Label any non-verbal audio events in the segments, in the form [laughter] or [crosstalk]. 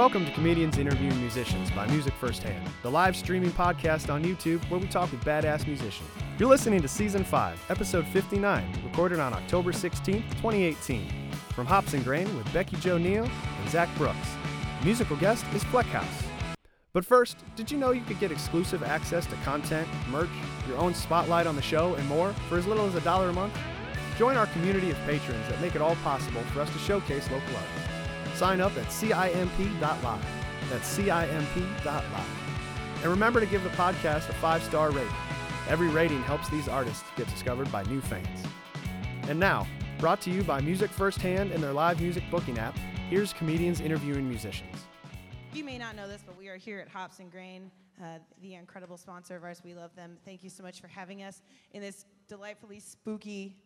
Welcome to Comedians Interviewing Musicians by Music Firsthand, the live streaming podcast on YouTube where we talk with badass musicians. You're listening to Season 5, Episode 59, recorded on October 16, 2018. From Hops and Grain with Becky Joe Neal and Zach Brooks. Musical guest is Fleckhouse. But first, did you know you could get exclusive access to content, merch, your own spotlight on the show, and more for as little as a dollar a month? Join our community of patrons that make it all possible for us to showcase local artists. Sign up at CIMP.live. That's CIMP.live. And remember to give the podcast a five star rating. Every rating helps these artists get discovered by new fans. And now, brought to you by Music Firsthand and their live music booking app, here's comedians interviewing musicians. You may not know this, but we are here at Hops and Grain, uh, the incredible sponsor of ours. We love them. Thank you so much for having us in this delightfully spooky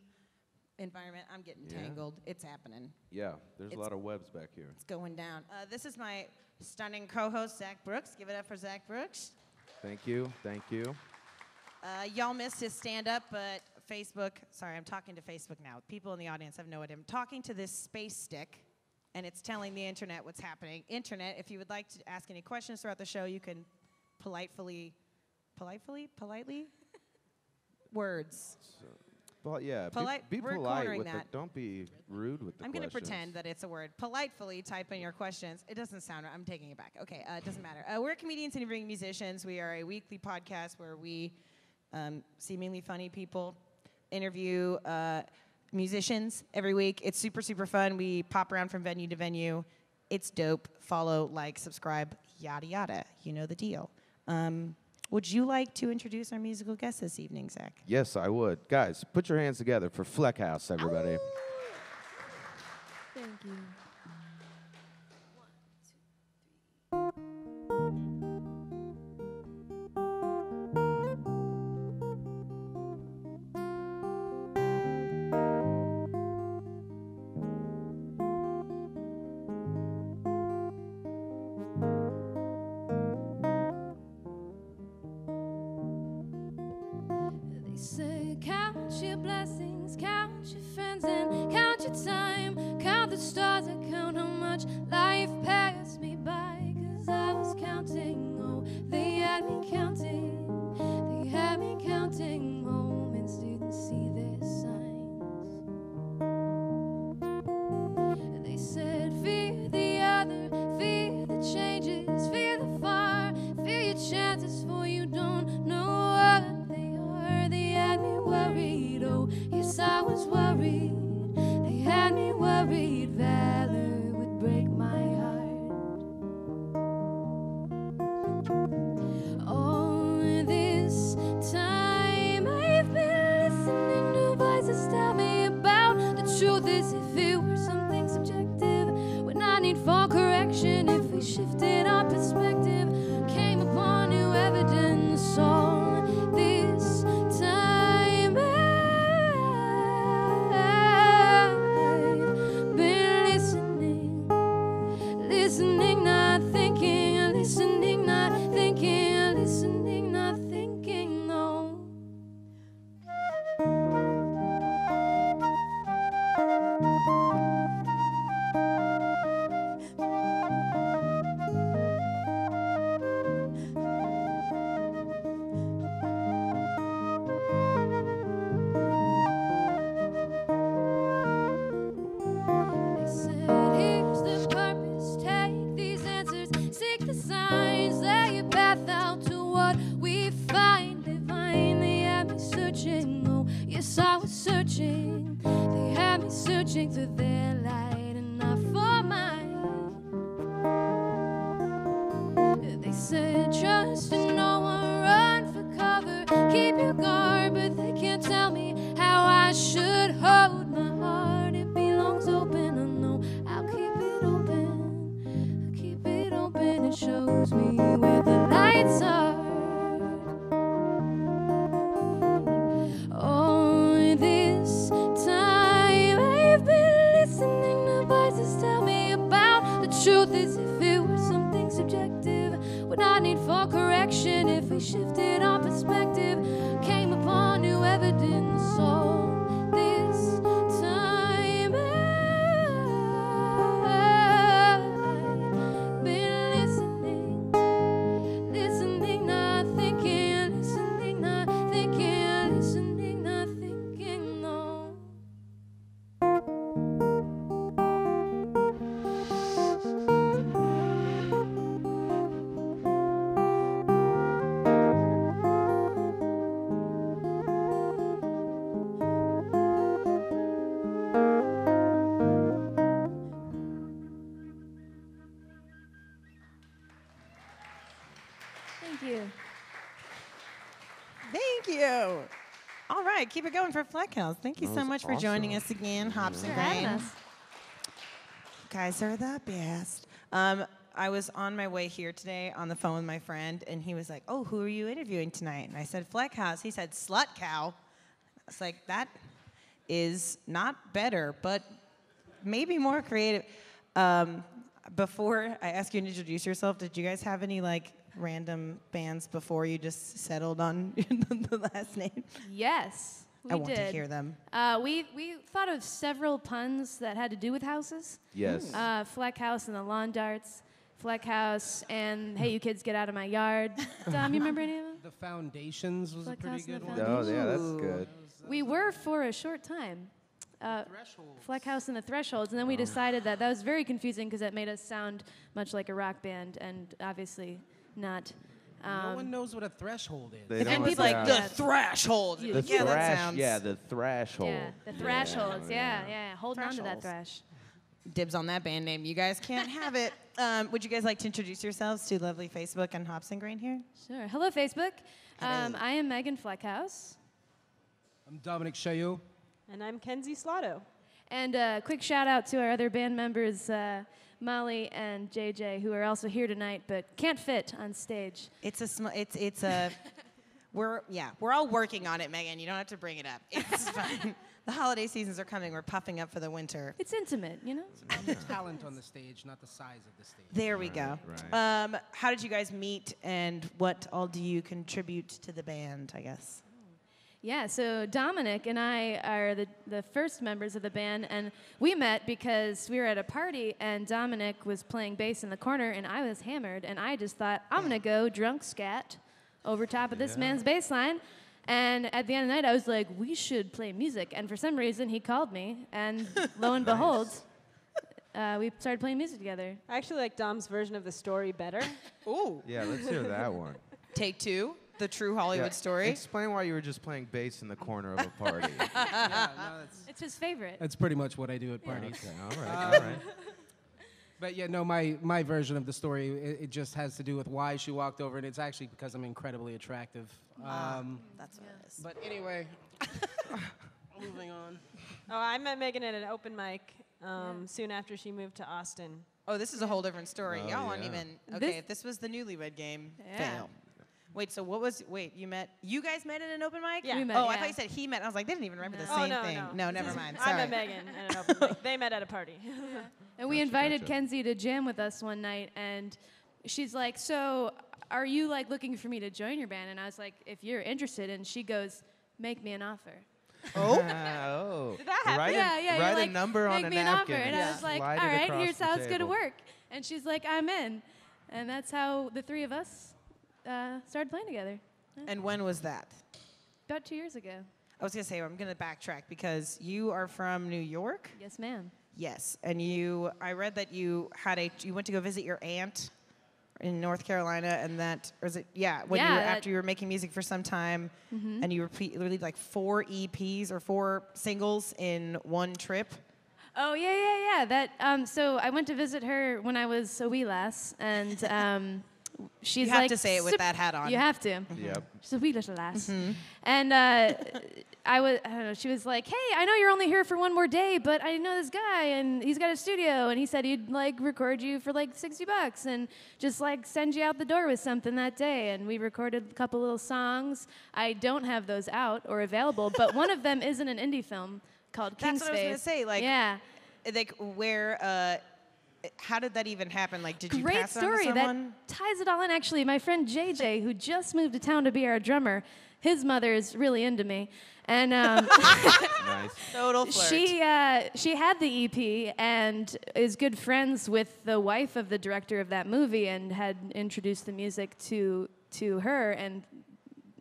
environment. I'm getting Yeah. tangled. It's happening. Yeah, there's a lot of webs back here. It's going down. Uh, this is my stunning co-host Zach Brooks. Give it up for Zach Brooks. Thank you, thank you. Uh, y'all missed his stand-up, but Facebook. Sorry, I'm talking to Facebook now. People in the audience have no idea. I'm talking to this space stick, and it's telling the internet what's happening. Internet, if you would like to ask any questions throughout the show, you can politely, politely, [laughs] politely, words. Well, yeah, be- Polite- be, we're polite with that. it. Don't be rude with the I'm going to pretend that it's a word. Politely type in your questions. It doesn't sound right. I'm taking it back. Okay, uh, it doesn't matter. Uh, we're comedians interviewing musicians. We are a weekly podcast where we, um, seemingly funny people, interview uh, musicians every week. It's super, super fun. We pop around from venue to venue. It's dope. Follow, like, subscribe, yada, yada. You know the deal. Um, would you like to introduce our musical guest this evening, Zach? Yes, I would. Guys, put your hands together for Fleckhouse, everybody. Thank you. Right, keep it going for Fleck House. Thank you That so was much for joining us again, Hops for and having Grain. us. Guys are the best. Um, I was on my way here today on the phone with my friend, and he was like, "Oh, who are you interviewing tonight?" And I said, "Fleck House." He said, "Slut Cow." It's like that is not better, but maybe more creative. Um, before I ask you to introduce yourself, did you guys have any like random bands before you just settled on [laughs] the last name? Yes, we I want did. to hear them. Uh, we we thought of several puns that had to do with houses. Yes. Uh, Fleck House and the lawn darts. Fleck House and Hey, you kids, get out of my yard. [laughs] Dom, you remember any of them? The Foundations was Black a pretty House good one. Oh, yeah, that's good. We were for a short time. Uh, Fleck House and the Thresholds, and then we decided that that was very confusing because it made us sound much like a rock band, and obviously not. no Um, one knows what a threshold is. They And don't- people like yeah. the threshold. The the yeah, that sounds. yeah, the threshold. yeah, the Thresholds, yeah, yeah, Hold on to that Thresholds. thrash. Dibs on that band name. You guys can't have it. [laughs] Um, would you guys like to introduce yourselves to lovely Facebook and Hops Grain here? Sure. Hello, Facebook. Hello. Um, I am Megan Fleckhouse. I'm Dominic Chaillot. And I'm Kenzie Slotto. And a quick shout out to our other band members, uh, Molly and JJ, who are also here tonight but can't fit on stage. It's a sm- it's it's a [laughs] we're yeah we're all working on it, Megan. You don't have to bring it up. It's fine. [laughs] The holiday seasons are coming. We're puffing up for the winter. It's intimate, you know? It's about the [laughs] talent on the stage, not the size of the stage. There we go. right. Um, how did you guys meet, and what all do you contribute to the band? I guess. Yeah, so Dominic and I are the, the first members of the band, and we met because we were at a party, and Dominic was playing bass in the corner, and I was hammered, and I just thought, I'm gonna go drunk scat over top of this man's bass line. And at the end of the night, I was like, we should play music. And for some reason, he called me, and [laughs] lo and behold, uh, we started playing music together. I actually like Dom's version of the story better. [laughs] Ooh, Yeah, let's hear that one. take two. The true Hollywood Yeah, story. Explain why you were just playing bass in the corner of a party. [laughs] yeah, no, that's, It's his favorite. that's pretty much what I do at parties. okay, all right, all right. [laughs] But yeah, no, my, my version of the story, it, it just has to do with why she walked over, and it's actually because I'm incredibly attractive. Um, That's what it is. but anyway, [laughs] moving on. Oh, I met Megan at an open mic um, soon after she moved to Austin. Oh, this is a whole different story. Oh, Y'all aren't even okay. This- if this was the newlywed game, Yeah. fail. Wait, so what was? Wait, you met? You guys met at an open mic? Yeah. We oh, met, oh, I yeah. thought you said he met. I was like, they didn't even remember the same Oh, same no, thing. no. never mind. I met Megan at an open mic. They met at a party. [laughs] And we Gotcha, invited gotcha. Kenzie to jam with us one night, and she's like, "So, are you like looking for me to join your band?" And I was like, "If you're interested," and she goes, "Make me an offer." Oh, oh. [laughs] Did that happen? Write yeah, a, yeah. write you're a like, number on Make a me an napkin offer, and I was like, slide "All it right, across here's how it's gonna work." And she's like, "I'm in," and that's how the three of us uh, started playing together and when was that? about two years ago. I was gonna say I'm gonna backtrack because you are from New York. Yes, ma'am. Yes, and you. I read that you had a. You went to go visit your aunt in North Carolina, and that, or is it? Yeah, when you were, after you were making music for some time, and you repeat, released like four EPs or four singles in one trip. Oh yeah, yeah, yeah. That. Um, so I went to visit her when I was a wee lass, and um, she's You have like, to say it with that hat on. You have to. Yep. She's a wee little lass. Mm-hmm. And uh, I was, I don't know, she was like, hey, I know you're only here for one more day, but I know this guy and he's got a studio and he said he'd like record you for like 60 bucks and just like send you out the door with something that day. And we recorded a couple little songs. I don't have those out or available, but one of them is in an indie film called King's That's what I was gonna say, like, yeah. Like where? Uh, how did that even happen? Like, did you pass story it on to that ties it all in. Actually, my friend JJ, who just moved to town to be our drummer, his mother is really into me, and um, [laughs] Nice. [laughs] Total flirt. she uh, she had the EP and is good friends with the wife of the director of that movie, and had introduced the music to to her, and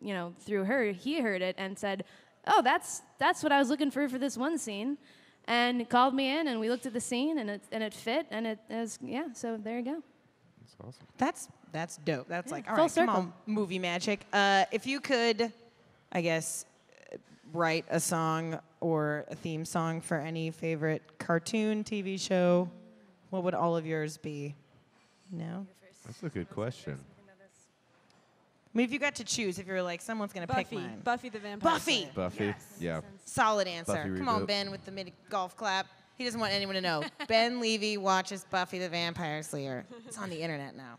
you know through her he heard it and said, "Oh, that's that's what I was looking for for this one scene." And called me in, and we looked at the scene, and it and it fit, and it is yeah. So there you go. That's awesome. That's that's dope. That's Yeah, like all full right. Come circle. on, movie magic. Uh, if you could, I guess, uh, write a song or a theme song for any favorite cartoon, TV show, what would all of yours be? No. That's a good question. Mean, if you got to choose, if you were like, someone's gonna pick Buffy. mine. Buffy the Vampire Buffy. Slayer. Buffy. Yeah. Solid answer. Buffy Come on, reboot. Ben, with the mid golf clap. He doesn't want anyone to know. [laughs] ben Levy watches Buffy the Vampire Slayer. It's on the internet now.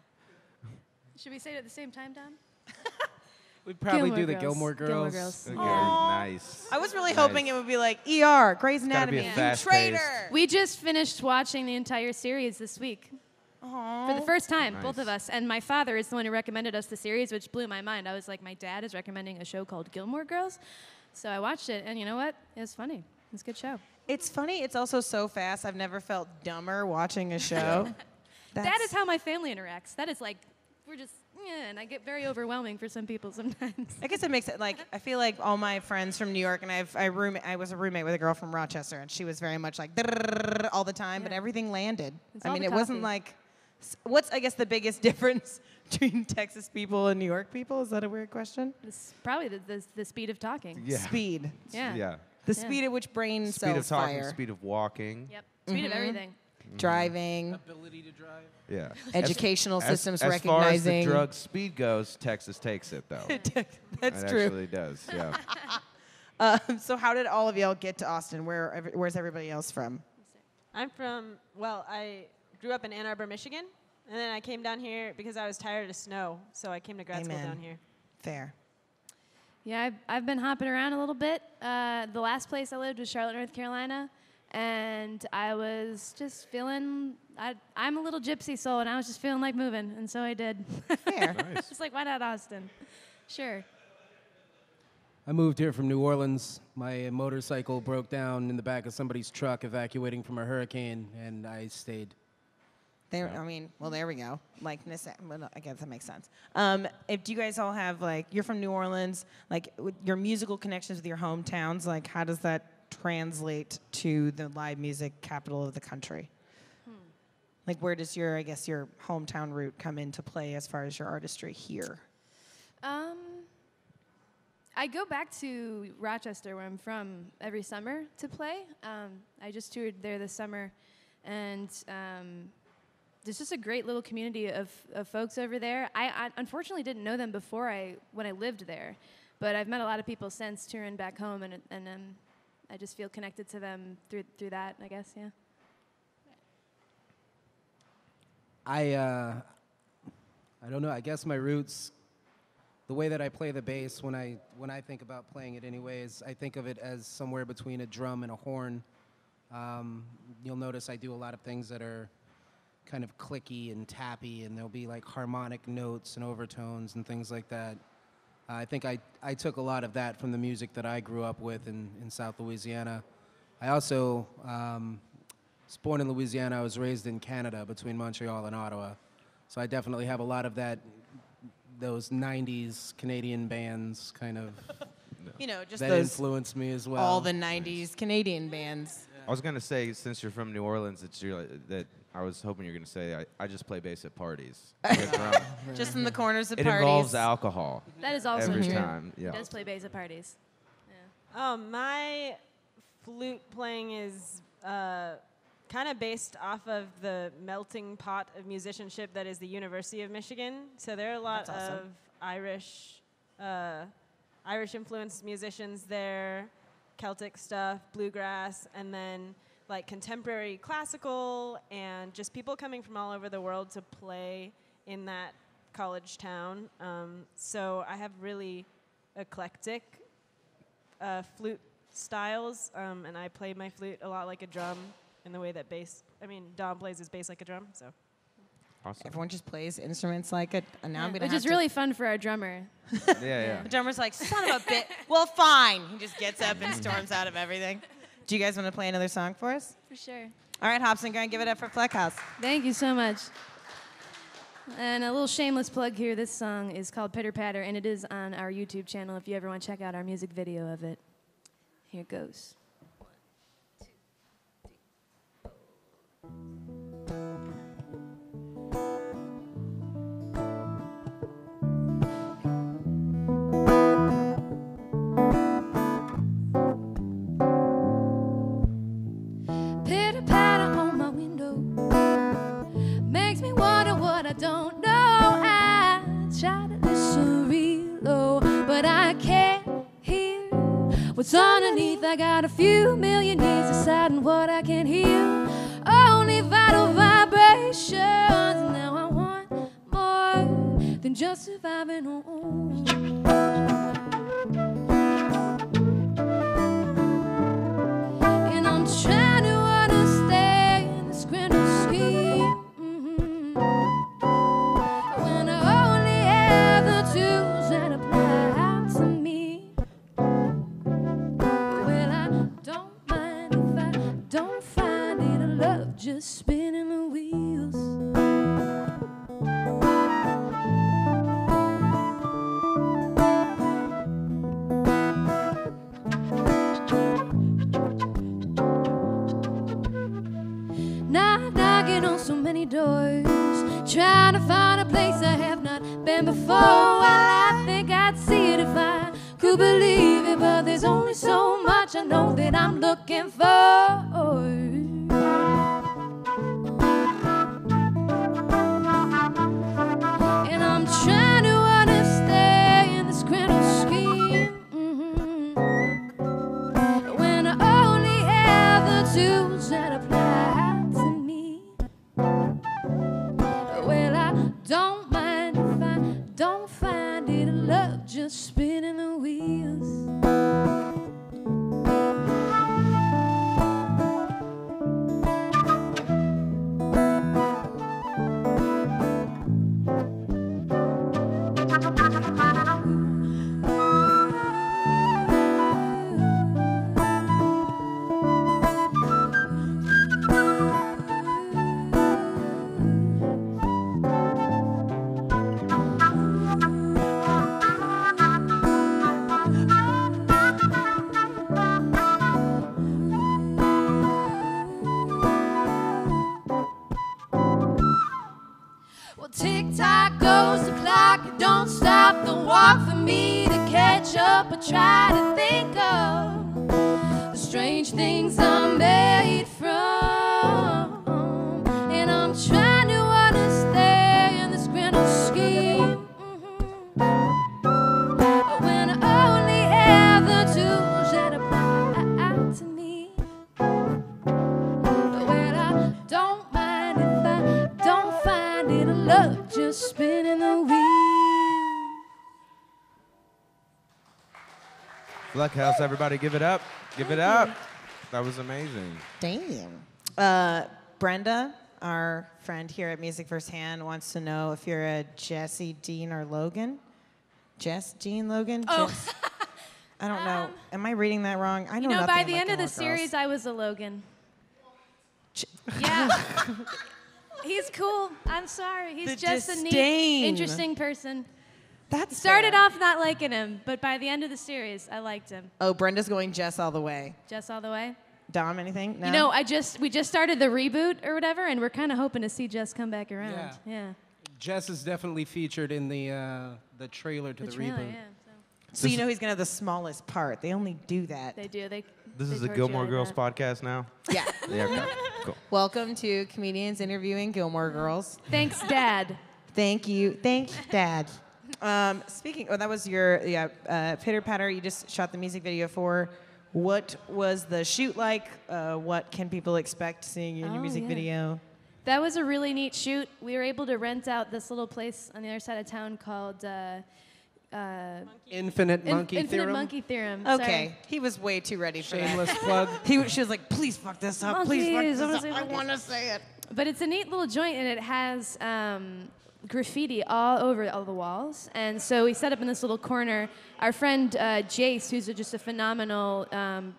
Should we say it at the same time, Dom? [laughs] We'd probably Gilmore do the Gilmore Girls. Gilmore Gilmore Girls. Girls. Okay, Aw. nice. I was really Nice. hoping it would be like ER, Grey's gotta be Anatomy, a you fast-paced- traitor. We just finished watching the entire series this week for the first time, both of us. And my father is the one who recommended us the series, which blew my mind. I was like, my dad is recommending a show called Gilmore Girls. So I watched it, and you know what? It was funny. It's a good show. It's funny. It's also so fast. I've never felt dumber watching a show. [laughs] That's- how my family interacts. That is like, we're just, yeah, and I get very overwhelming for some people [laughs] sometimes. I guess it makes it like I feel like all my friends from New York, and I've I room I was a roommate with a girl from Rochester, and she was very much like all the time, but everything landed. It's I mean, the it wasn't like s- what's I guess the biggest [laughs] difference between Texas people and New York people? Is that a weird question? It's probably the, the, the speed of talking. Yeah. Speed. Yeah. Yeah. The Yeah. speed at which brain Speed of talking, fire. speed of walking. Yep. Speed of everything. Driving. Ability to drive. Yeah. [laughs] Educational As- systems as, far as the drug speed goes, Texas takes it though. [laughs] That's it true. It actually does. Yeah. Um, so how did all of y'all get to Austin? Where where's everybody else from? I'm from, well, I grew up in Ann Arbor, Michigan. And then I came down here because I was tired of snow. So I came to grad school down here. Fair. Yeah, I've, I've been hopping around a little bit. Uh, the last place I lived was Charlotte, North Carolina. And I was just feeling, I, I'm a little gypsy soul, and I was just feeling like moving. And so I did. Fair. [laughs] Just like, why not Austin? Sure. I moved here from New Orleans. My motorcycle broke down in the back of somebody's truck evacuating from a hurricane, and I stayed. There, I mean, well, there we go. Like, nece- well, I guess that makes sense. Um, if do you guys all have like, you're from New Orleans, like with your musical connections with your hometowns, like how does that translate to the live music capital of the country? Like, where does your, I guess, your hometown route come into play as far as your artistry here? Um, I go back to Rochester, where I'm from, every summer to play. Um, I just toured there this summer, and um, there's just a great little community of, of folks over there. I, I unfortunately didn't know them before I when I lived there, but I've met a lot of people since touring back home, and and um, I just feel connected to them through through that. I guess, yeah. I uh, I don't know. I guess my roots, the way that I play the bass when I when I think about playing it, anyways, I think of it as somewhere between a drum and a horn. Um, you'll notice I do a lot of things that are kind of clicky and tappy, and there'll be like harmonic notes and overtones and things like that. I think I, I took a lot of that from the music that I grew up with in, in South Louisiana. I also um, was born in Louisiana. I was raised in Canada between Montreal and Ottawa. So I definitely have a lot of that, those 90s Canadian bands kind of [laughs] You know, just that those influenced me as well. all the '90s Canadian bands. I was gonna say since you're from New Orleans, it's your, that I was hoping you're gonna say I, I just play bass at parties. Because we're on- Just in the corners of it parties. involves alcohol That is also every true. time. He Yeah. does play bass at parties. Oh, my flute playing is uh, kind of based off of the melting pot of musicianship that is the University of Michigan. So there are a lot awesome. of Irish, uh, Irish influenced musicians there, Celtic stuff, bluegrass, and then like contemporary classical, and just people coming from all over the world to play in that college town. Um, so I have really eclectic uh, flute styles, um, and I play my flute a lot like a drum in the way that bass. I mean, Dom plays his bass like a drum. So Awesome. Everyone just plays instruments like it. And now I'm gonna Which have is to- really fun for our drummer. yeah, yeah. [laughs] The drummer's like, son of a bit. Well, fine. He just gets up and storms out of everything. Do you guys want to play another song for us? For sure. All right, Hobson, go and give it up for Fleck House. Thank you so much. And a little shameless plug here. This song is called Pitter Patter, and it is on our YouTube channel if you ever want to check out our music video of it. Here it goes. don't know. I try to listen real but I can't hear what's underneath. I got a few million needs deciding what I can hear. Only vital vibrations. Now I want more than just surviving. Been before. Well, I think I'd see it if I could believe it, but there's only so much I know that I'm looking for. Trying to understand this grand scheme. Mhm. When I only have the tools that apply to me. Well, I don't mind if I don't find it. I love just spinning the wheel. Fleck House, everybody, give it up. Give it up. That was amazing. Damn. Uh, Brenda, our friend here at Music Firsthand, wants to know if you're a Jesse, Dean, or Logan. Jess, Dean, Logan? Oh. Jess? [laughs] I don't know. Um, Am I reading that wrong? I know You know, by the end of the Girls. series, I was a Logan. [laughs] Yeah. [laughs] He's cool. I'm sorry. He's The just a neat, interesting person. That's Started off not liking him, but by the end of the series, I liked him. Oh, Brenda's going Jess all the way. Jess all the way. Dom, anything? No? You know, I just we just started the reboot or whatever, and we're kind of hoping to see Jess come back around. Yeah. Yeah. Jess is definitely featured in the uh, the trailer to The the, trailer, reboot. yeah. So so you know he's going to have the smallest part. They only do that. they do. They. This they is a Gilmore Girls that. podcast now. Yeah. [laughs] Yeah, okay. Cool. Welcome to Comedians Interviewing Gilmore Girls. Thanks, Dad. Thank you. Thanks, Dad. Um, speaking, oh, that was your yeah, uh, pitter patter. You just shot the music video for. What was the shoot like? Uh, what can people expect seeing you in your Oh, music yeah. video? That was a really neat shoot. We were able to rent out this little place on the other side of town called uh, uh, Infinite In- Monkey Infinite Theorem. Monkey Theorem. Okay, he was way too ready for that. Shameless plug. [laughs] He, was- she was like, "Please fuck this up. Please fuck this I up. I want to say it." But it's a neat little joint, and it has um, graffiti all over all the walls. And so we set up in this little corner. Our friend uh, Jace, who's a, just a phenomenal um,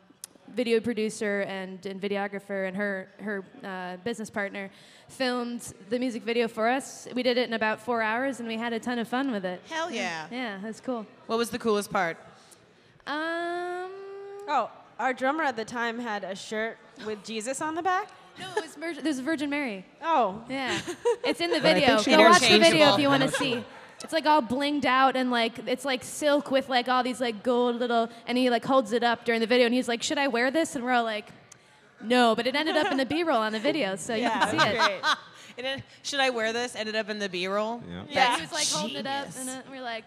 video producer and, and videographer, and her her uh, business partner, filmed the music video for us. We did it in about four hours, and we had a ton of fun with it. Hell yeah. Yeah, that's cool. What was the coolest part? Um, Oh, our drummer at the time had a shirt with Jesus on the back. No, it was Virgin, there's Virgin Mary. Oh, Yeah, it's in the But I video. think she Go watch the video if you want to see. It's like all blinged out and like it's like silk with like all these like gold little. And he like holds it up during the video and he's like, "Should I wear this?" And we're all like, "No," but it ended up in the [laughs] B-roll on the video, so you yeah, can see it. great. [laughs] And then, should I wear this? Ended up in the B-roll. Yeah. Yeah, Yeah. he was like holding it up, and uh, we're like,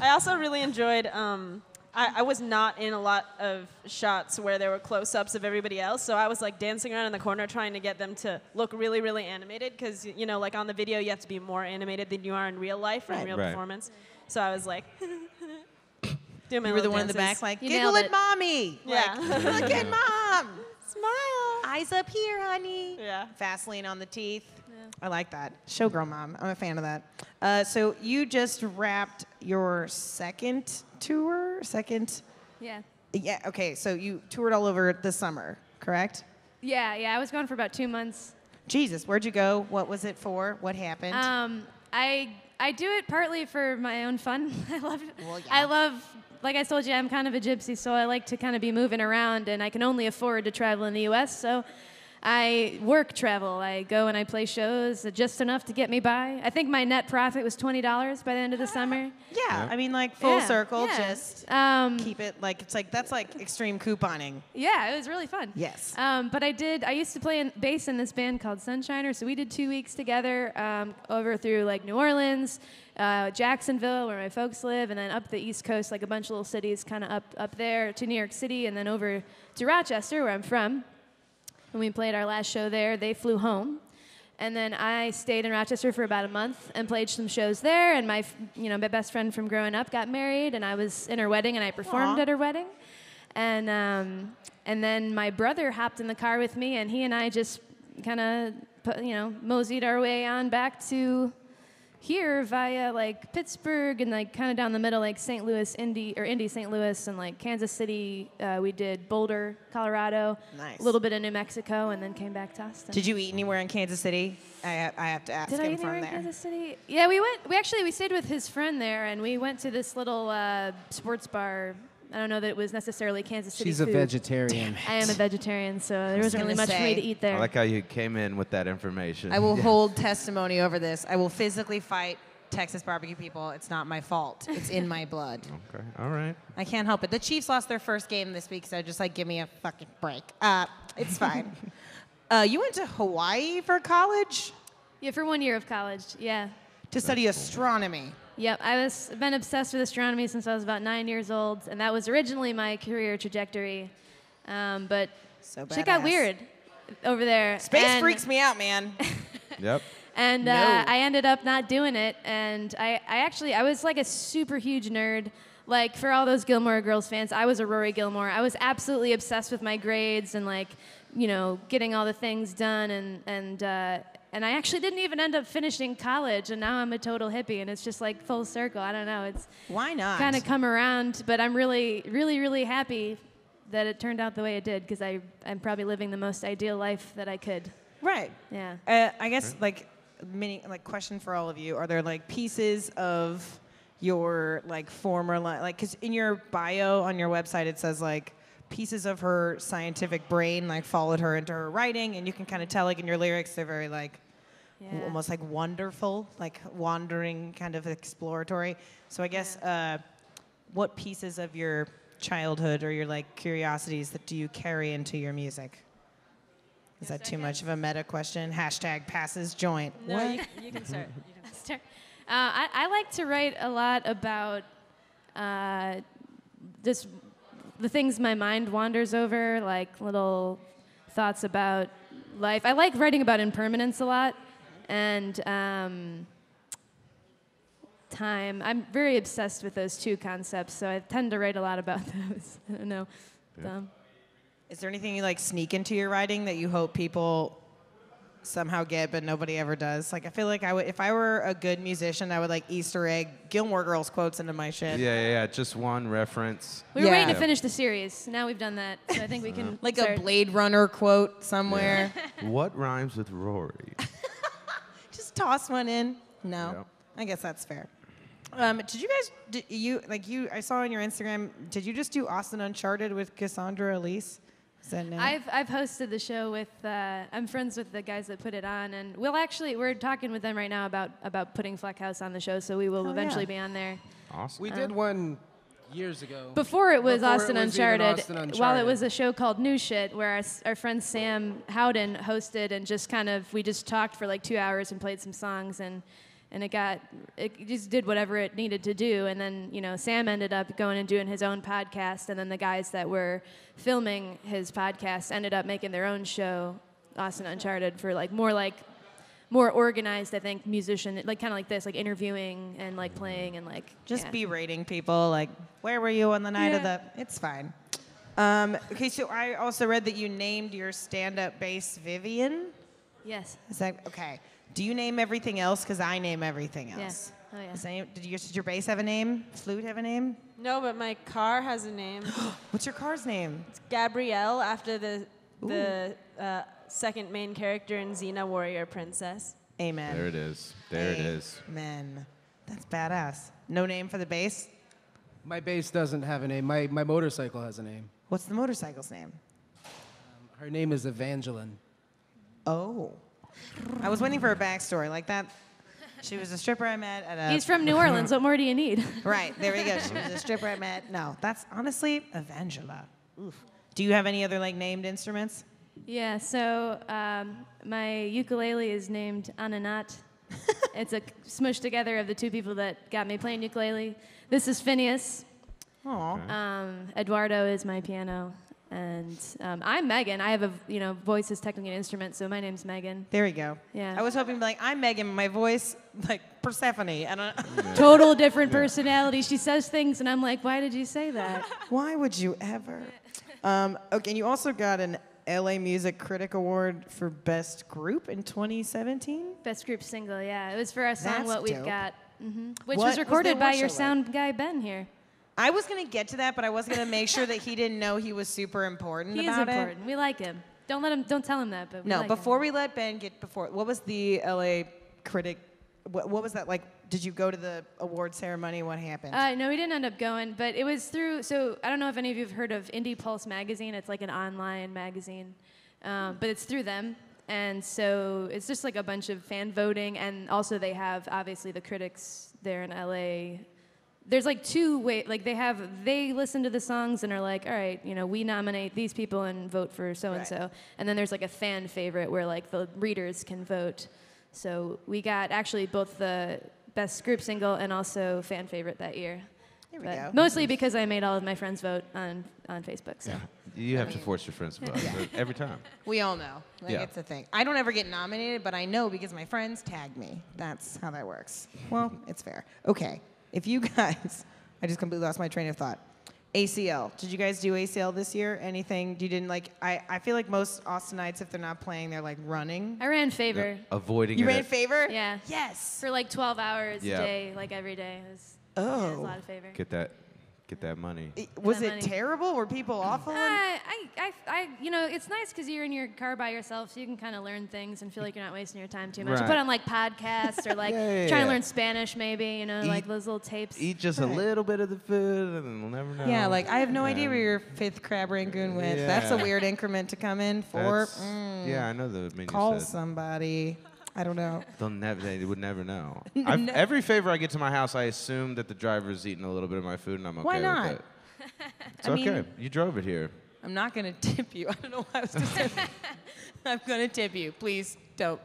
I also really enjoyed um, I, I was not in a lot of shots where there were close-ups of everybody else, so I was like dancing around in the corner trying to get them to look really, really animated. Because you know, like on the video, you have to be more animated than you are in real life or in Right. real Right. performance. So I was like, [laughs] doing my You were the little one in the dances. back, like You giggle nailed at it. mommy. Yeah. Like, [laughs] look at [laughs] mom. Smile. Eyes up here, honey. Yeah. Vaseline on the teeth. I like that. Showgirl mom. I'm a fan of that. Uh, so you just wrapped your second tour? Second? Yeah. Yeah, okay. So you toured all over this summer, correct? Yeah, yeah. I was gone for about two months. Jesus, where'd you go? What was it for? What happened? Um, I I do it partly for my own fun. [laughs] I love Well, yeah. I love like I told you, I'm kind of a gypsy, so I like to kind of be moving around, and I can only afford to travel in the U.S. So I work travel. I go and I play shows, uh, just enough to get me by. I think my net profit was twenty dollars by the end of the summer. yeah, I mean, like full Yeah, circle, yeah. just Um, keep it like it's like that's like extreme couponing. yeah, it was really fun. Yes. Um, but I did. I used to play in, bass in this band called Sunshiner, so we did two weeks together um, over through like New Orleans, uh, Jacksonville, where my folks live, and then up the East Coast, like a bunch of little cities, kind of up up there to New York City, and then over to Rochester, where I'm from. When we played our last show there, they flew home. And then I stayed in Rochester for about a month and played some shows there. And my, you know, my best friend from growing up got married, and I was in her wedding, and I performed Aw. at her wedding. And um, and then my brother hopped in the car with me, and he and I just kind of, you know, moseyed our way on back to here via like Pittsburgh and like kind of down the middle, like St. Louis, Indy, or Indy, St. Louis, and like Kansas City. Uh, we did Boulder, Colorado, Nice. a little bit of New Mexico, and then came back to Austin. Did you eat anywhere in Kansas City? I, I have to ask Did I eat from anywhere in. Kansas City? Yeah, we went. We actually we stayed with his friend there, and we went to this little uh, sports bar. I don't know that it was necessarily Kansas City She's a food. vegetarian. I am a vegetarian, so there wasn't really much for me to eat there. I like how you came in with that information. I will [laughs] hold testimony over this. I will physically fight Texas barbecue people. It's not my fault. It's in my blood. [laughs] Okay. All right. I can't help it. The Chiefs lost their first game this week, so just like give me a fucking break. Uh, it's fine. [laughs] uh, you went to Hawaii for college yeah, for one year of college. Yeah. to study astronomy. Yep, I was been obsessed with astronomy since I was about nine years old, and that was originally my career trajectory. Um, but So shit got weird over there. Space and, freaks me out, man. [laughs] Yep. and No. uh, I ended up not doing it. And I, I actually, I was like a super huge nerd. Like for all those Gilmore Girls fans, I was a Rory Gilmore. I was absolutely obsessed with my grades and like, you know, getting all the things done. And and uh, and I actually didn't even end up finishing college. And now I'm a total hippie. And it's just like full circle. I don't know. It's Why not? kind of come around. But I'm really, really, really happy that it turned out the way it did because I I'm probably living the most ideal life that I could. right. Yeah. Uh, I guess like mini like question for all of you: Are there like pieces of your like former li- like because in your bio on your website it says like pieces of her scientific brain like followed her into her writing, and you can kind of tell like in your lyrics they're very like w- Yeah. almost like wonderful, like wandering, kind of exploratory. So I guess uh, what pieces of your childhood or your like curiosities that do you carry into your music? Is that too much of a meta question? Hashtag passes joint. No, what? you, you can start. [laughs] You can Start. Uh, I, I like to write a lot about uh, just the things my mind wanders over, like little thoughts about life. I like writing about impermanence a lot and um, time. I'm very obsessed with those two concepts, so I tend to write a lot about [laughs] those. I don't know. Um, Is there anything you like sneak into your writing that you hope people somehow get, but nobody ever does? Like I feel like I would, if I were a good musician, I would like Easter egg Gilmore Girls quotes into my shit. Yeah, yeah, yeah. Just one reference. we were waiting to finish the series. Now we've done that, so I think we can Like start. a Blade Runner quote somewhere. what rhymes with Rory? [laughs] Just toss one in. No, Yep. I guess that's fair. Um, did you guys? Did you like you? I saw on your Instagram. Did you just do Austin Uncharted with Cassandra Elise? Is that now? I've I've hosted the show with uh, I'm friends with the guys that put it on, and we'll actually we're talking with them right now about about putting Fleck House on the show, so we will Hell eventually yeah. be on there. Awesome. We did one years ago. Before it was Before it Austin was Uncharted, Austin while it was a show called New Shit, where our, our friend Sam Howden hosted, and just kind of we just talked for like two hours and played some songs, and and it got it just did whatever it needed to do. And then you know Sam ended up going and doing his own podcast, and then the guys that were filming his podcast ended up making their own show, Austin Uncharted, for like more like more organized, I think, musician, like kind of like this, like interviewing and like playing and like Just yeah. be rating people like, where were you on the night of the? It's fine. Um, okay, so I also read that you named your stand-up bass Vivian. Yes. Is that okay? Do you name everything else? Because I name everything Yeah. else. Oh yeah. Does, any, did your, does your bass have a name? Flute have a name? No, but my car has a name. [gasps] What's your car's name? It's Gabrielle after the the uh, second main character in Xena Warrior Princess. Amen. There it is. There it is. Amen. That's badass. No name for the bass. My bass doesn't have a name. My, my motorcycle has a name. What's the motorcycle's name? Um, her name is Evangeline. Oh. I was waiting for a backstory like that. She was a stripper I met at a. He's from New Orleans. What more do you need? [laughs] Right, there we go. She was a stripper I met. No, that's honestly Evangela. Oof. Do you have any other like named instruments? Yeah, so um, my ukulele is named Ananat. [laughs] it's a smush together of the two people that got me playing ukulele. This is Phineas. Oh. Um, Eduardo is my piano, and um, I'm Megan. I have a you know voice is technically an instrument, so my name's Megan. There we go. Yeah. I was hoping to be like, I'm Megan, my voice, like Persephone. I don't Total different personality. She says things, and I'm like, why did you say that? [laughs] Why would you ever? Um, okay, and you also got an LA Music Critic Award for Best Group in 2017. Best group single, yeah. It was for our song That's "What We've dope. Got," hmm which What was recorded by your sound guy Ben here. I was gonna get to that, but I was gonna make sure that he didn't know he was super important He is about important. We like him. Don't let him. Don't tell him that. But we No, like him. before we let Ben get before, what was the LA Critic? What, what was that like? Did you go to the award ceremony? What happened? Uh, no, we didn't end up going, but it was through. So I don't know if any of you have heard of Indie Pulse magazine. It's like an online magazine, um, but it's through them, and so it's just like a bunch of fan voting, and also they have obviously the critics there in LA. There's like two way, like they have they listen to the songs and are like, all right, you know, we nominate these people and vote for so and so, and then there's like a fan favorite where like the readers can vote. So we got actually both the best group single and also fan favorite that year. Here we But go. Mostly because I made all of my friends vote on, on Facebook. So You have to force your friends to vote but [laughs] every time. We all know. Like Yeah. it's a thing. I don't ever get nominated, but I know because my friends tag me. That's how that works. Well, it's fair. Okay. If you [laughs] guys I just completely lost my train of thought. ACL. Did you guys do ACL this year? Anything you didn't like I, I feel like most Austinites if they're not playing, they're like running. I ran favor Avoiding You it. ran at- favor? Yeah. Yes. for like 12 hours Yeah. a day, like every day. It was, yeah, it was a Oh. lot of favor. Get that, get that money. I- Was that it money. terrible? Were people awful? Uh, I, I, I, you know, it's nice because you're in your car by yourself, so you can kind of learn things and feel like you're not wasting your time too much. You Right. put on like podcasts or like Yeah, yeah, trying yeah. to learn Spanish, maybe, you know, like those little tapes. Eat just a little bit of the food, and then we'll never know. yeah, like I have no idea where your fifth crab rangoon went. That's a weird increment to come in for. Mm. Yeah, I know the menu Call said. somebody. I don't know. They'll never. They would never know. [laughs] I've, every favor I get to my house, I assume that the driver's eating a little bit of my food, and I'm okay Why with it. [laughs] It's I okay. mean- you drove it here. I'm not gonna tip you. [laughs] I don't know why I was just saying. I'm gonna tip you. Please don't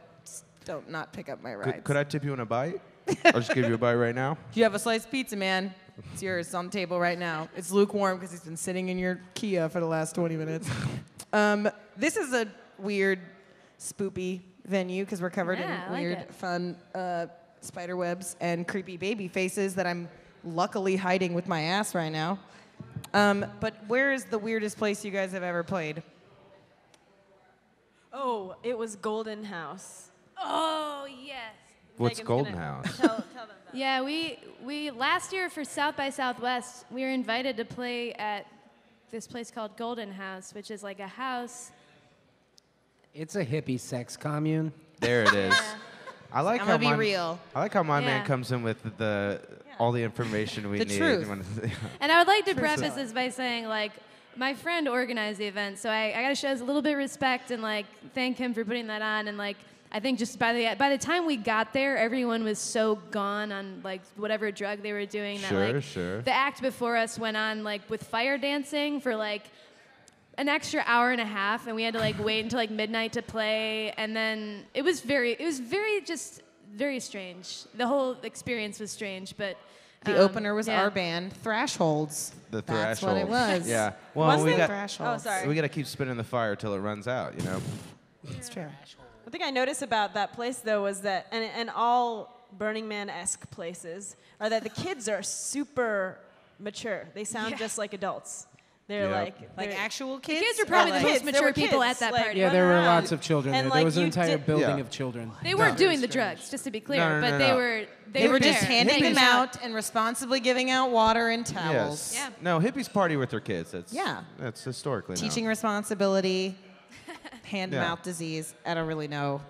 don't not pick up my rides. Could, could I tip you in a bite? I'll just give you a bite right now. Do you have a sliced pizza, man. It's yours. It's on the table right now. It's lukewarm because it's been sitting in your Kia for the last 20 minutes. um, this is a weird, spoopy venue because we're covered Yeah, I in like weird, it. fun uh, spider webs and creepy baby faces that I'm luckily hiding with my ass right now. Um, but where is the weirdest place you guys have ever played? Oh, it was Golden House. oh, yes. What's Megan's Golden gonna House? [laughs] Tell, tell them that. Yeah, we we last year for South by Southwest, we were invited to play at this place called Golden House, which is like a house. It's a hippie sex commune. There it is. I like I'm how gonna be my, real. I like how my Yeah. man comes in with the all the information we The need. truth. when- [laughs] And I would like to Truth preface this by saying, like, my friend organized the event, so I, I got to show us a little bit of respect and like thank him for putting that on. And like, I think just by the by the time we got there, everyone was so gone on like whatever drug they were doing that Sure, like sure. the act before us went on like with fire dancing for like an extra hour and a half and we had to like wait until like midnight to play and then it was very it was very just very strange. The whole experience was strange, but The um, opener was yeah. our band, Thresholds. The That's what it was. Yeah. Well, Was we got Thresholds. Oh, sorry. we got to keep spinning the fire till it runs out. You know. It's true. One thing I noticed about that place though was that, and, and all Burning Man-esque places, are that the kids are super mature. They sound Yeah. just like adults. They're Yep. like Like they're- actual kids. kids are or probably the like- most kids, there mature were people kids, at that like, party. Yeah, there were running lots of children And, there. like, there was an you entire did- building Yeah. of children. They weren't Very doing the drugs, just to be clear, No, no, but no, they no. were they, They were there, just handing hanging them out. out and responsibly giving out water and towels. Yes. Yeah. No, hippies party with their kids. That's Yeah. That's historically known. Teaching responsibility, [laughs] hand Yeah. mouth disease. I don't really know.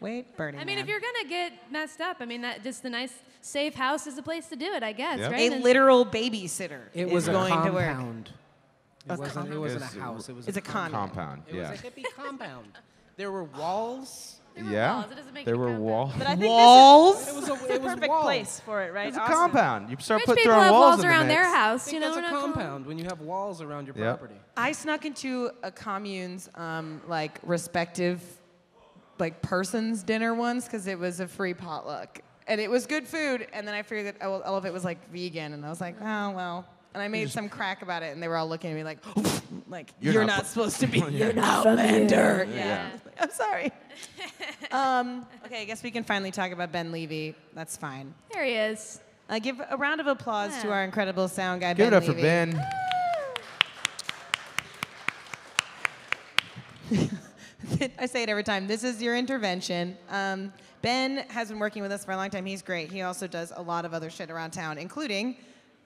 Wait, Burning I mean, Man. if you're gonna get messed up, I mean that just the nice safe house is the place to do it, I guess, Yep. right? a And- literal babysitter It is was a going to work. compound. It wasn't, it wasn't It's- a house. It was It's a a condo. compound. It yeah. was a hippie compound. There were walls. There were yeah. walls. It doesn't make there it a were compound. walls. But I think Walls. It was a, this is it the was perfect walls. place for it, right? It's a Austin. compound. You start Rich put people throwing have walls, walls in around the their mix. I house. think You know, that's we're a not calling- compound when you have walls around your Yep. property. I snuck into a commune's um, like respective like person's dinner once because it was a free potluck and it was good food. And then I figured that all all of it was like vegan, and I was like, oh well. And I made some crack about it, and they were all looking at me like, [laughs] like you're, You're not, not supposed to be. [laughs] You're not Outlander. Yeah. Yeah. I'm sorry. [laughs] um, okay, I guess we can finally talk about Ben Levy. That's fine. There he is. Uh, give a round of applause to our incredible sound guy, Give Ben it up for Ben. I say it every time. This is your intervention. Um, ben has been working with us for a long time. He's great. He also does a lot of other shit around town, including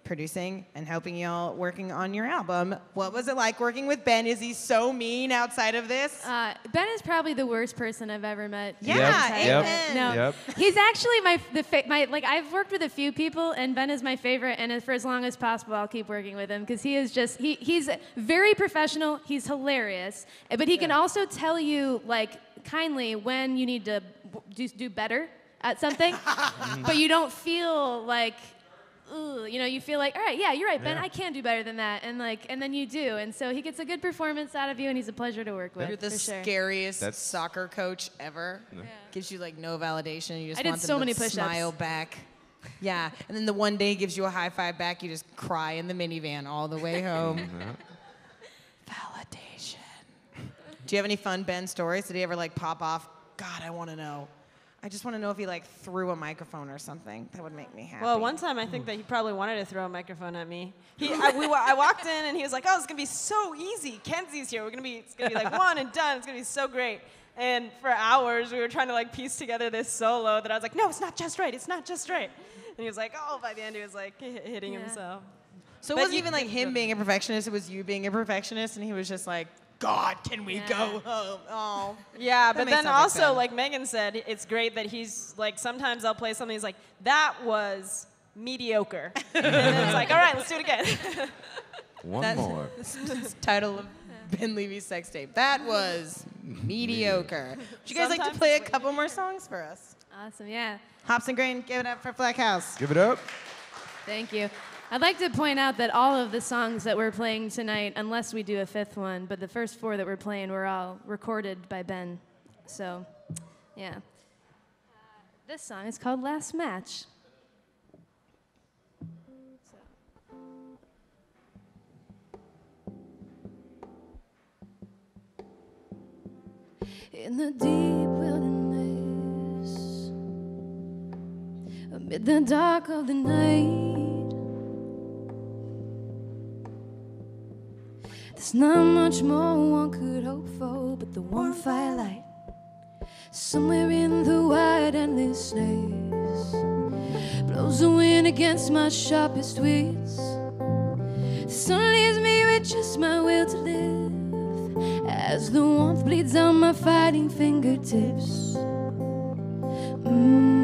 producing and helping y'all working on your album. What was it like working with Ben? Is he so mean outside of this? Uh, ben is probably the worst person I've ever met. Yeah, Yep. amen. No, Yep. he's actually my the fa- my like I've worked with a few people, and Ben is my favorite. And for as long as possible, I'll keep working with him because he is just he he's very professional. He's hilarious, but he can also tell you like kindly when you need to w- do, do better at something, [laughs] but you don't feel like. Ooh, you know, you feel like, all right, yeah, you're right, Ben. Yeah. I can do better than that, and like, and then you do, and so he gets a good performance out of you, and he's a pleasure to work with. You're the sure. scariest That's- soccer coach ever. Gives you like no validation. You just I did want them so to many push-ups. smile back. [laughs] Yeah, and then the one day he gives you a high five back, you just cry in the minivan all the way home. [laughs] Uh-huh. Validation. Do you have any fun Ben stories? Did he ever like pop off? God, I want to know. I just want to know if he like threw a microphone or something. That would make me happy. Well, one time I think that he probably wanted to throw a microphone at me. He, I, we, I [laughs] walked in and he was like, "Oh, it's gonna be so easy. Kenzie's here. We're gonna be, it's gonna be like [laughs] one and done. It's gonna be so great." And for hours we were trying to like piece together this solo that I was like, "No, it's not just right. It's not just right." And he was like, "Oh." By the end, he was like hitting Yeah. himself. so it wasn't even like him being a perfectionist. It was you being a perfectionist, and he was just like, God, can we Yeah. go home? Oh, oh. Yeah, That but then also, Ben. like Megan said, it's great that he's like sometimes I'll play something. He's like, "That was mediocre," [laughs] and then it's like, "All right, let's do it again." [laughs] One That's- more. [laughs] This is the title of Ben Levy's sex tape. That was mediocre. Would you guys like to play a couple more songs for us? Awesome, yeah. Hops and Grain, give it up for Flechaus. Give it up. Thank you. I'd like to point out that all of the songs that we're playing tonight, unless we do a fifth one, but the first four that we're playing were all recorded by Ben. So, yeah. This song is called Last Match. In the deep wilderness, amid the dark of the night. There's not much more one could hope for but the warm firelight. Somewhere in the wide endlessness blows the wind against my sharpest wits. The sun leaves me with just my will to live as the warmth bleeds on my fighting fingertips. Mm.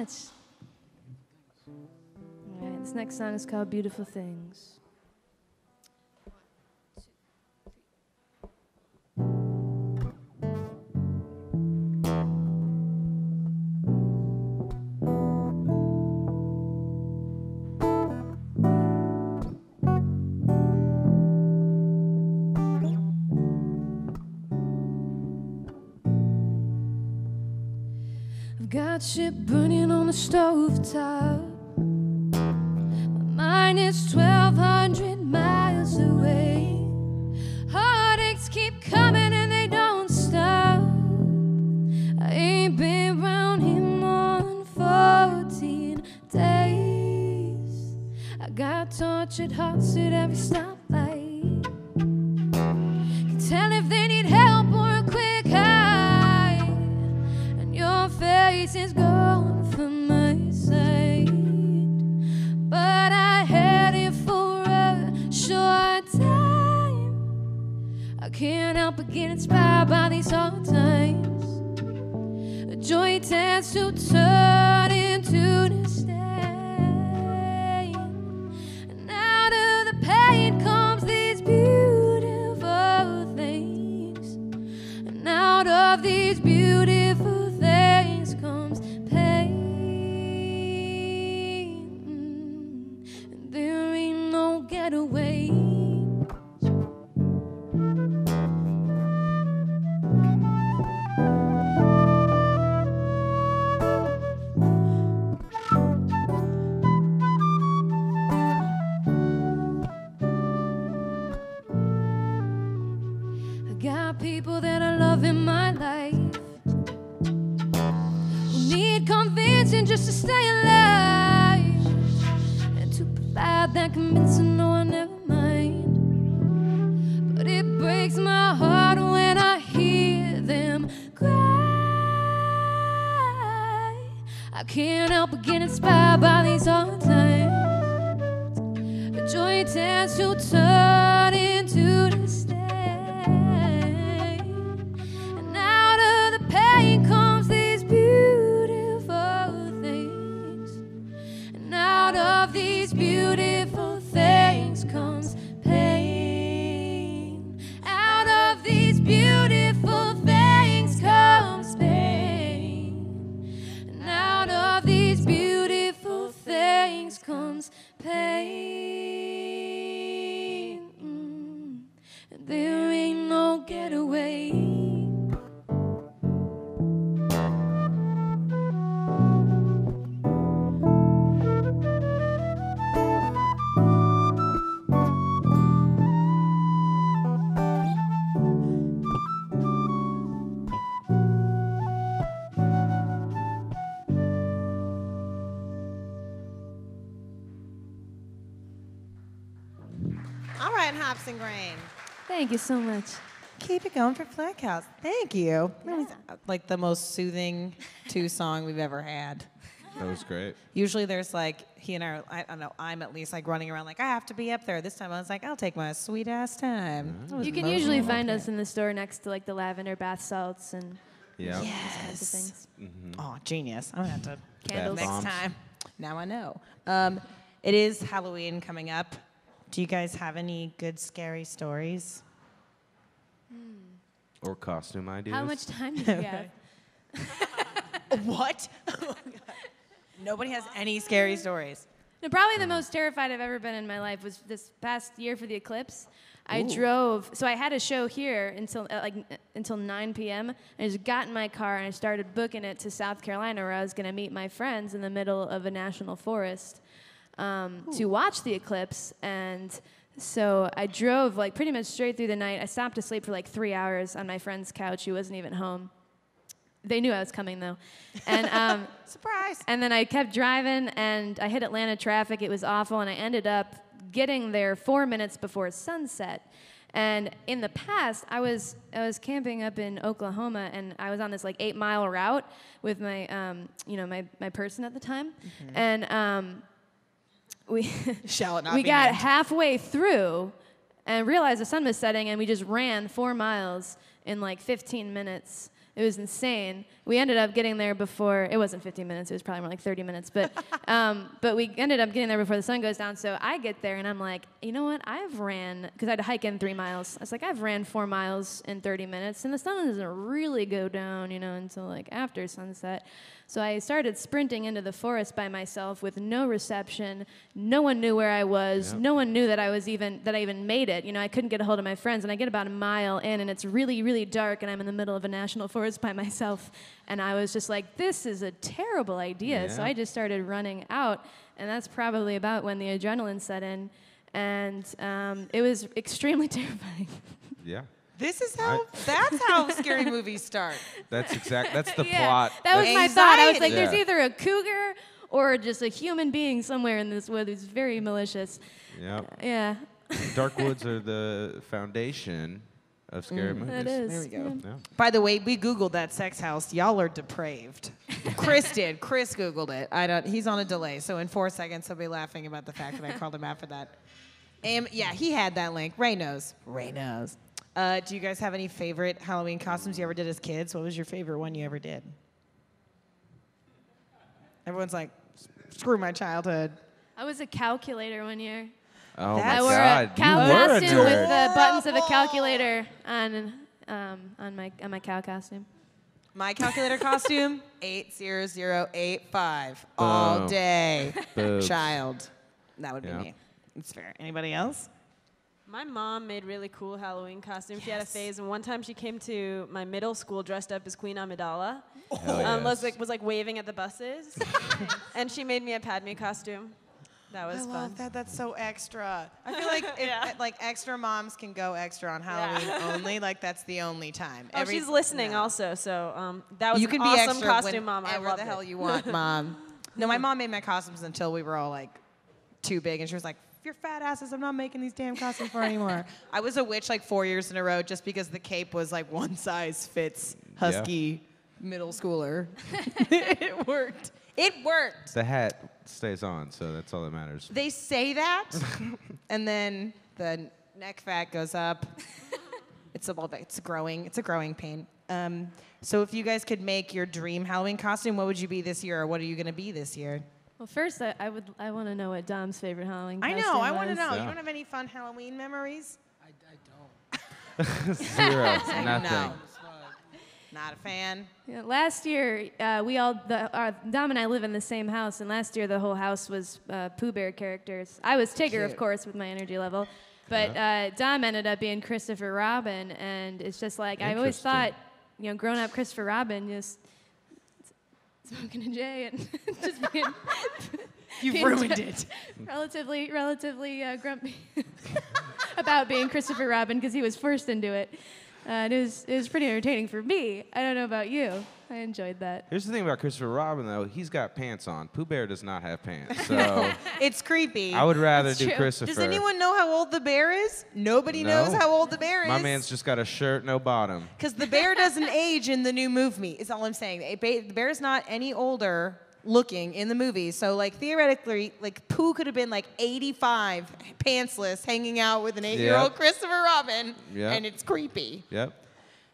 much. All right, this next song is called Beautiful Things. Got shit burning on the stove top. My mind is 1,200 miles away. Heartaches keep coming and they don't stop. I ain't been around him than 14 days. I got tortured hearts at every stop. The joy tends Thank you so much. Keep it going for Flechaus. Thank you. That was like the most soothing two song we've ever had. That was great. Usually there's like he and I, are, I don't know, I'm at least like running around like I have to be up there. This time I was like, I'll take my sweet ass time. I was You can moseying usually find us in the store next to like the lavender bath salts and Yeah. those kinds of things. Oh, genius. I'm gonna have to Candles. next bombs. time. Now I know. Um, it is Halloween coming up. Do you guys have any good scary stories? Or costume ideas. How much time do you [laughs] have? [laughs] What? [laughs] Nobody has any scary stories. No, probably the most terrified I've ever been in my life was this past year for the eclipse. I drove, so I had a show here until uh, like uh, until 9 p.m. I just got in my car and I started booking it to South Carolina, where I was going to meet my friends in the middle of a national forest um, to watch the eclipse. And so I drove like pretty much straight through the night. I stopped to sleep for like three hours on my friend's couch, who wasn't even home. They knew I was coming though, and. [laughs] Um, Surprise. and then I kept driving and I hit Atlanta traffic. It was awful. And I ended up getting there four minutes before sunset. And in the past, I was I was camping up in Oklahoma, and I was on this like eight mile route with my um, you know my my person at the time, and um, we [laughs] Shall it not we got named? halfway through and realized the sun was setting, and we just ran four miles in like 15 minutes. It was insane. We ended up getting there before it wasn't 15 minutes. It was probably more like 30 minutes. But [laughs] um, but we ended up getting there before the sun goes down. So I get there and I'm like, you know what? I've ran because I had to hike in three miles. I was like, I've ran four miles in 30 minutes, and the sun doesn't really go down, you know, until like after sunset. So I started sprinting into the forest by myself with no reception. No one knew where I was. No one knew that I was even that I even made it. You know, I couldn't get a hold of my friends, and I get about a mile in, and it's really, really dark, and I'm in the middle of a national forest by [laughs] myself. And I was just like, this is a terrible idea. So I just started running out, and that's probably about when the adrenaline set in, and um, it was extremely [laughs] terrifying. Yeah. This is how. [laughs] that's how scary movies start. That's exact. That's the [laughs] Yeah, plot. That was That's- my thought. I was like, Anxiety. there's either a cougar or just a human being somewhere in this wood who's very malicious. Yep. Yeah, Dark woods are the foundation of scary movies. that is. There we go. Yeah. By the way, we googled that sex house. Y'all are depraved. Chris [laughs] did. Chris googled it. I don't. He's on a delay, so in four seconds he'll be laughing about the fact that I called him out for that. Um, yeah, he had that link. Ray knows. Ray knows. Uh, do you guys have any favorite Halloween costumes you ever did as kids? What was your favorite one you ever did? Everyone's like, screw my childhood. I was a calculator one year. Oh That's- I my wore God. a cow you were a costume with the buttons of a calculator on um, on my on my cow costume. My calculator [laughs] costume, 80085. All Boom. day. Boobs. Child. That would be Yeah. me. It's fair. Anybody else? My mom made really cool Halloween costumes. She had a Yes. phase, and one time she came to my middle school dressed up as Queen Amidala. Hell Um, was like was like waving at the buses, [laughs] and she made me a Padme costume. That was I fun. love that. That's so extra. I feel like [laughs] if, Yeah. like extra moms can go extra on Halloween [laughs] only. Like that's the only time. Oh, she's listening also, so um, that was you an can awesome be extra costume, mom. I love the hell it. you want, [laughs] mom. No, my mom made my costumes until we were all like too big, and she was like, your fat asses, I'm not making these damn costumes for anymore. I was a witch like four years in a row just because the cape was like one size fits husky middle schooler. [laughs] [laughs] it worked. It worked. The hat stays on, so that's all that matters. They say that, [laughs] and then the neck fat goes up. it's a little bit. It's growing. It's a growing pain. Um, so if you guys could make your dream Halloween costume, what would you be this year, or what are you gonna be this year? Well, first, I, I would I want to know what Dom's favorite Halloween. I know. I want to know. Yeah. You don't have any fun Halloween memories? I, I don't. Zero, nothing. No. Not a fan. Yeah, last year, uh, we all the uh, Dom and I live in the same house, and last year the whole house was uh, Pooh Bear characters. I was Tigger, of course, with my energy level, but uh, Dom ended up being Christopher Robin, and it's just like I always thought, you know, grown up Christopher Robin just smoking a J and [laughs] just being [laughs] You Being ruined it. relatively relatively uh, grumpy [laughs] about being Christopher Robin because he was forced into it. Uh, and it was it was pretty entertaining for me. I don't know about you. I enjoyed that. Here's the thing about Christopher Robin, though. He's got pants on. Pooh Bear does not have pants. [laughs] So It's creepy. I would rather That's do true. Christopher. Does anyone know how old the bear is? Nobody No. knows how old the bear is. My man's just got a shirt, no bottom. Because the bear doesn't [laughs] age in the new movie. Is all I'm saying. A ba- The bear's not any older looking in the movie. So like theoretically, like Pooh could have been like 85, pantsless, hanging out with an eight-year-old Yep. Christopher Robin, Yep. and it's creepy. Yep.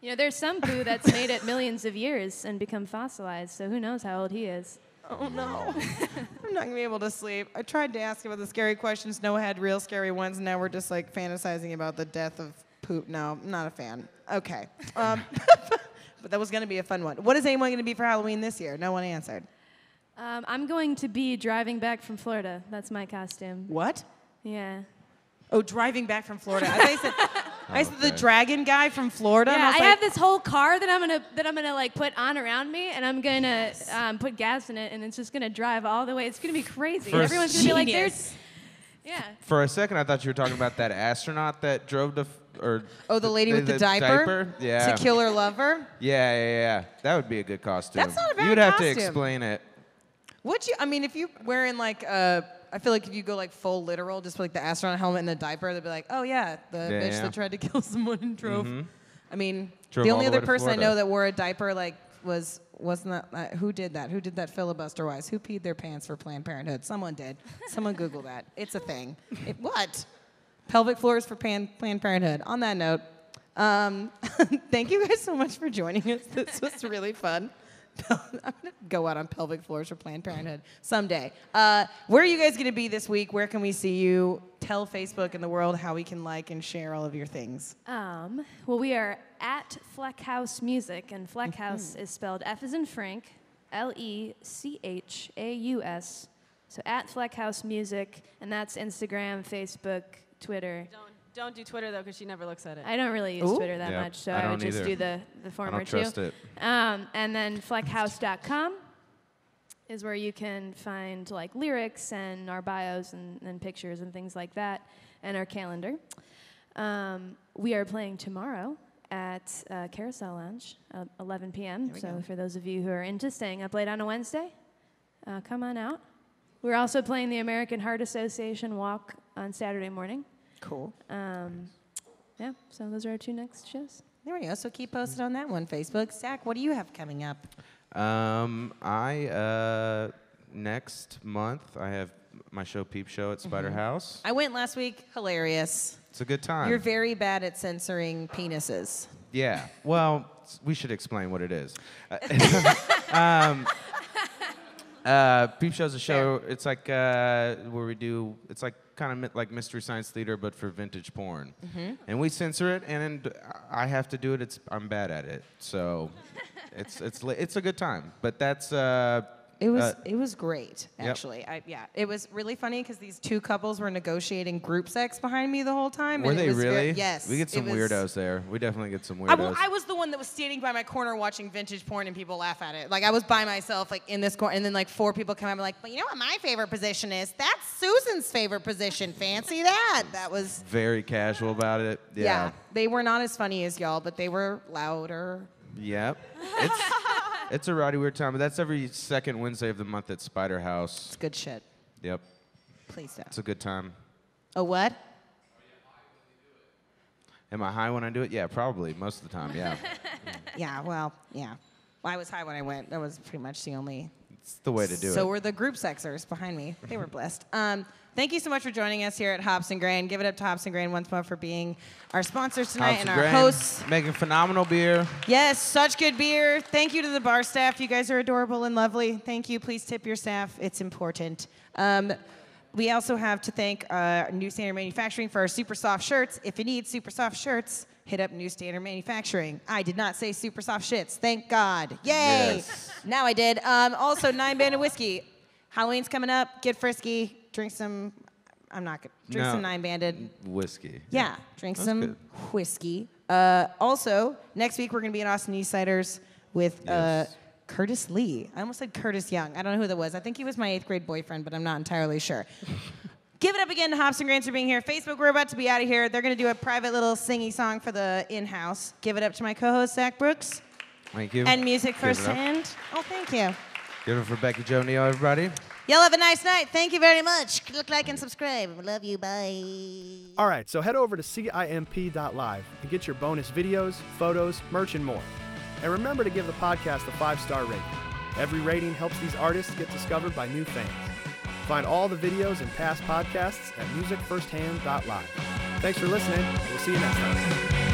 You know, there's some poo that's made it millions of years and become fossilized. So who knows how old he is? Oh no. [laughs] I'm not gonna be able to sleep. I tried to ask about the scary questions. Noah had real scary ones. Now we're just like fantasizing about the death of poop. No, I'm not a fan. Okay. Um, [laughs] but that was gonna be a fun one. What is anyone gonna be for Halloween this year? No one answered. Um, I'm going to be driving back from Florida. That's my costume. What? Yeah. Oh, driving back from Florida. I thought you said, [laughs] I said the dragon guy from Florida. Yeah, was I like, have this whole car that I'm gonna that I'm gonna like put on around me, and I'm gonna um, put gas in it, and it's just gonna drive all the way. It's gonna be crazy. For Everyone's gonna be like, "There's, yeah." For a second, I thought you were talking about that astronaut that drove to, f- or Oh, the lady with the, diaper, Yeah. to kill her lover. Yeah, yeah, yeah. That would be a good costume. That's not a bad You would have to explain it. Would you? I mean, if you wearing like uh, I feel like if you go like full literal, just like the astronaut helmet and the diaper, they'd be like, oh yeah, the Yeah, bitch yeah. that tried to [laughs] kill someone and drove. I mean, Drove the all only the way other to person I Florida. know that wore a diaper like was wasn't that uh, who did that? Who did that filibuster wise? Who peed their pants for Planned Parenthood? Someone did. Someone [laughs] Google that. It's a thing. It, what? Pelvic floors for Pan, Planned Parenthood. On that note, um, [laughs] thank you guys so much for joining us. This was really fun. I'm [laughs] gonna go out on pelvic floors for Planned Parenthood someday. Uh, where are you guys gonna be this week? Where can we see you? Tell Facebook and the world how we can like and share all of your things. Um, well, we are at Flechaus Music, and Flechaus is spelled F as in Frank, L E C H A U S. So at Flechaus Music, and that's Instagram, Facebook, Twitter. Don't don't do Twitter though, because she never looks at it. I don't really use Ooh. Twitter that Yeah, much, so I I, would just either. do the, the former I former don't trust two. it. Um, and then flechaus.com is where you can find like lyrics and our bios and, and pictures and things like that, and our calendar. Um, we are playing tomorrow at uh, Carousel Lounge, uh, 11 p.m. So go. for those of you who are into staying up late on a Wednesday, uh, come on out. We're also playing the American Heart Association walk on Saturday morning. Cool. Um, yeah, so those are our two next shows. There we go. So keep posted on that one, Facebook. Zach, what do you have coming up? Um, I uh, next month I have my show Peep Show at Spider Mm-hmm. House. I went last week. Hilarious. It's a good time. You're very bad at censoring penises. yeah. Well, s- we should explain what it is. [laughs] Uh, [laughs] um, uh, Peep Show's a show. It's like uh, where we do. It's like kind of like Mystery Science Theater, but for vintage porn. Mm-hmm. And we censor it, and I have to do it. It's I'm bad at it, so [laughs] it's it's it's a good time. But that's uh, It was uh, it was great yep. actually. I, yeah, it was really funny because these two couples were negotiating group sex behind me the whole time. were and it they was very- really? yes. We get some was- weirdos there. We definitely get some I, weirdos. well, I was the one that was standing by my corner watching vintage porn and people laugh at it. Like I was by myself, like in this corner, and then like four people come up and like, but you know what my favorite position is? That's Susan's favorite position. Fancy that? That was very casual about it. yeah. Yeah. They were not as funny as y'all, but they were louder. Yep. It's it's a rowdy weird time, but that's every second Wednesday of the month at Spider House. It's good shit. Yep. Please don't. It's a good time. A what? Am I high when I do it? Yeah, probably most of the time. Yeah, [laughs] Yeah, well, yeah. Well, I was high when I went. That was pretty much the only. it's the way to do it. so were the group sexers behind me. They were blessed. Um, thank you so much for joining us here at Hops and Grain. Give it up to Hops and Grain once more for being our sponsors tonight Hops and and our hosts. making phenomenal beer. Yes, such good beer. Thank you to the bar staff. You guys are adorable and lovely. Thank you. Please tip your staff. It's important. Um, we also have to thank uh, New Standard Manufacturing for our super soft shirts. If you need super soft shirts, hit up New Standard Manufacturing. I did not say super soft shits. Thank God. Yay! Yes. Now I did. Um, also, Nine Banded Whiskey. Halloween's coming up. Get frisky. Drink some. I'm not good. Drink No. some Nine Banded. Whiskey. Yeah, drink That's some good. whiskey. Uh, also, next week we're to be in Austin East Ciders with uh, Yes. Curtis Lee. I almost said Curtis Young. I don't know who that was. I think he was my eighth grade boyfriend, but I'm not entirely sure. [laughs] Give it up again to Hops and Grains for being here. Facebook, we're about to be out of here. They're to do a private little singy song for the in-house. Give it up to my co-host Zach Brooks Thank you. and music Give it up. firsthand. Oh, thank you. Give it for Becky Joe Neo, everybody. Y'all have a nice night. Thank you very much. Click like and subscribe. Love you. Bye. All right, so head over to CIMP.live and get your bonus videos, photos, merch, and more. And remember to give the podcast a five star rating. Every rating helps these artists get discovered by new fans. Find all the videos and past podcasts at musicfirsthand.live. Thanks for listening. We'll see you next time.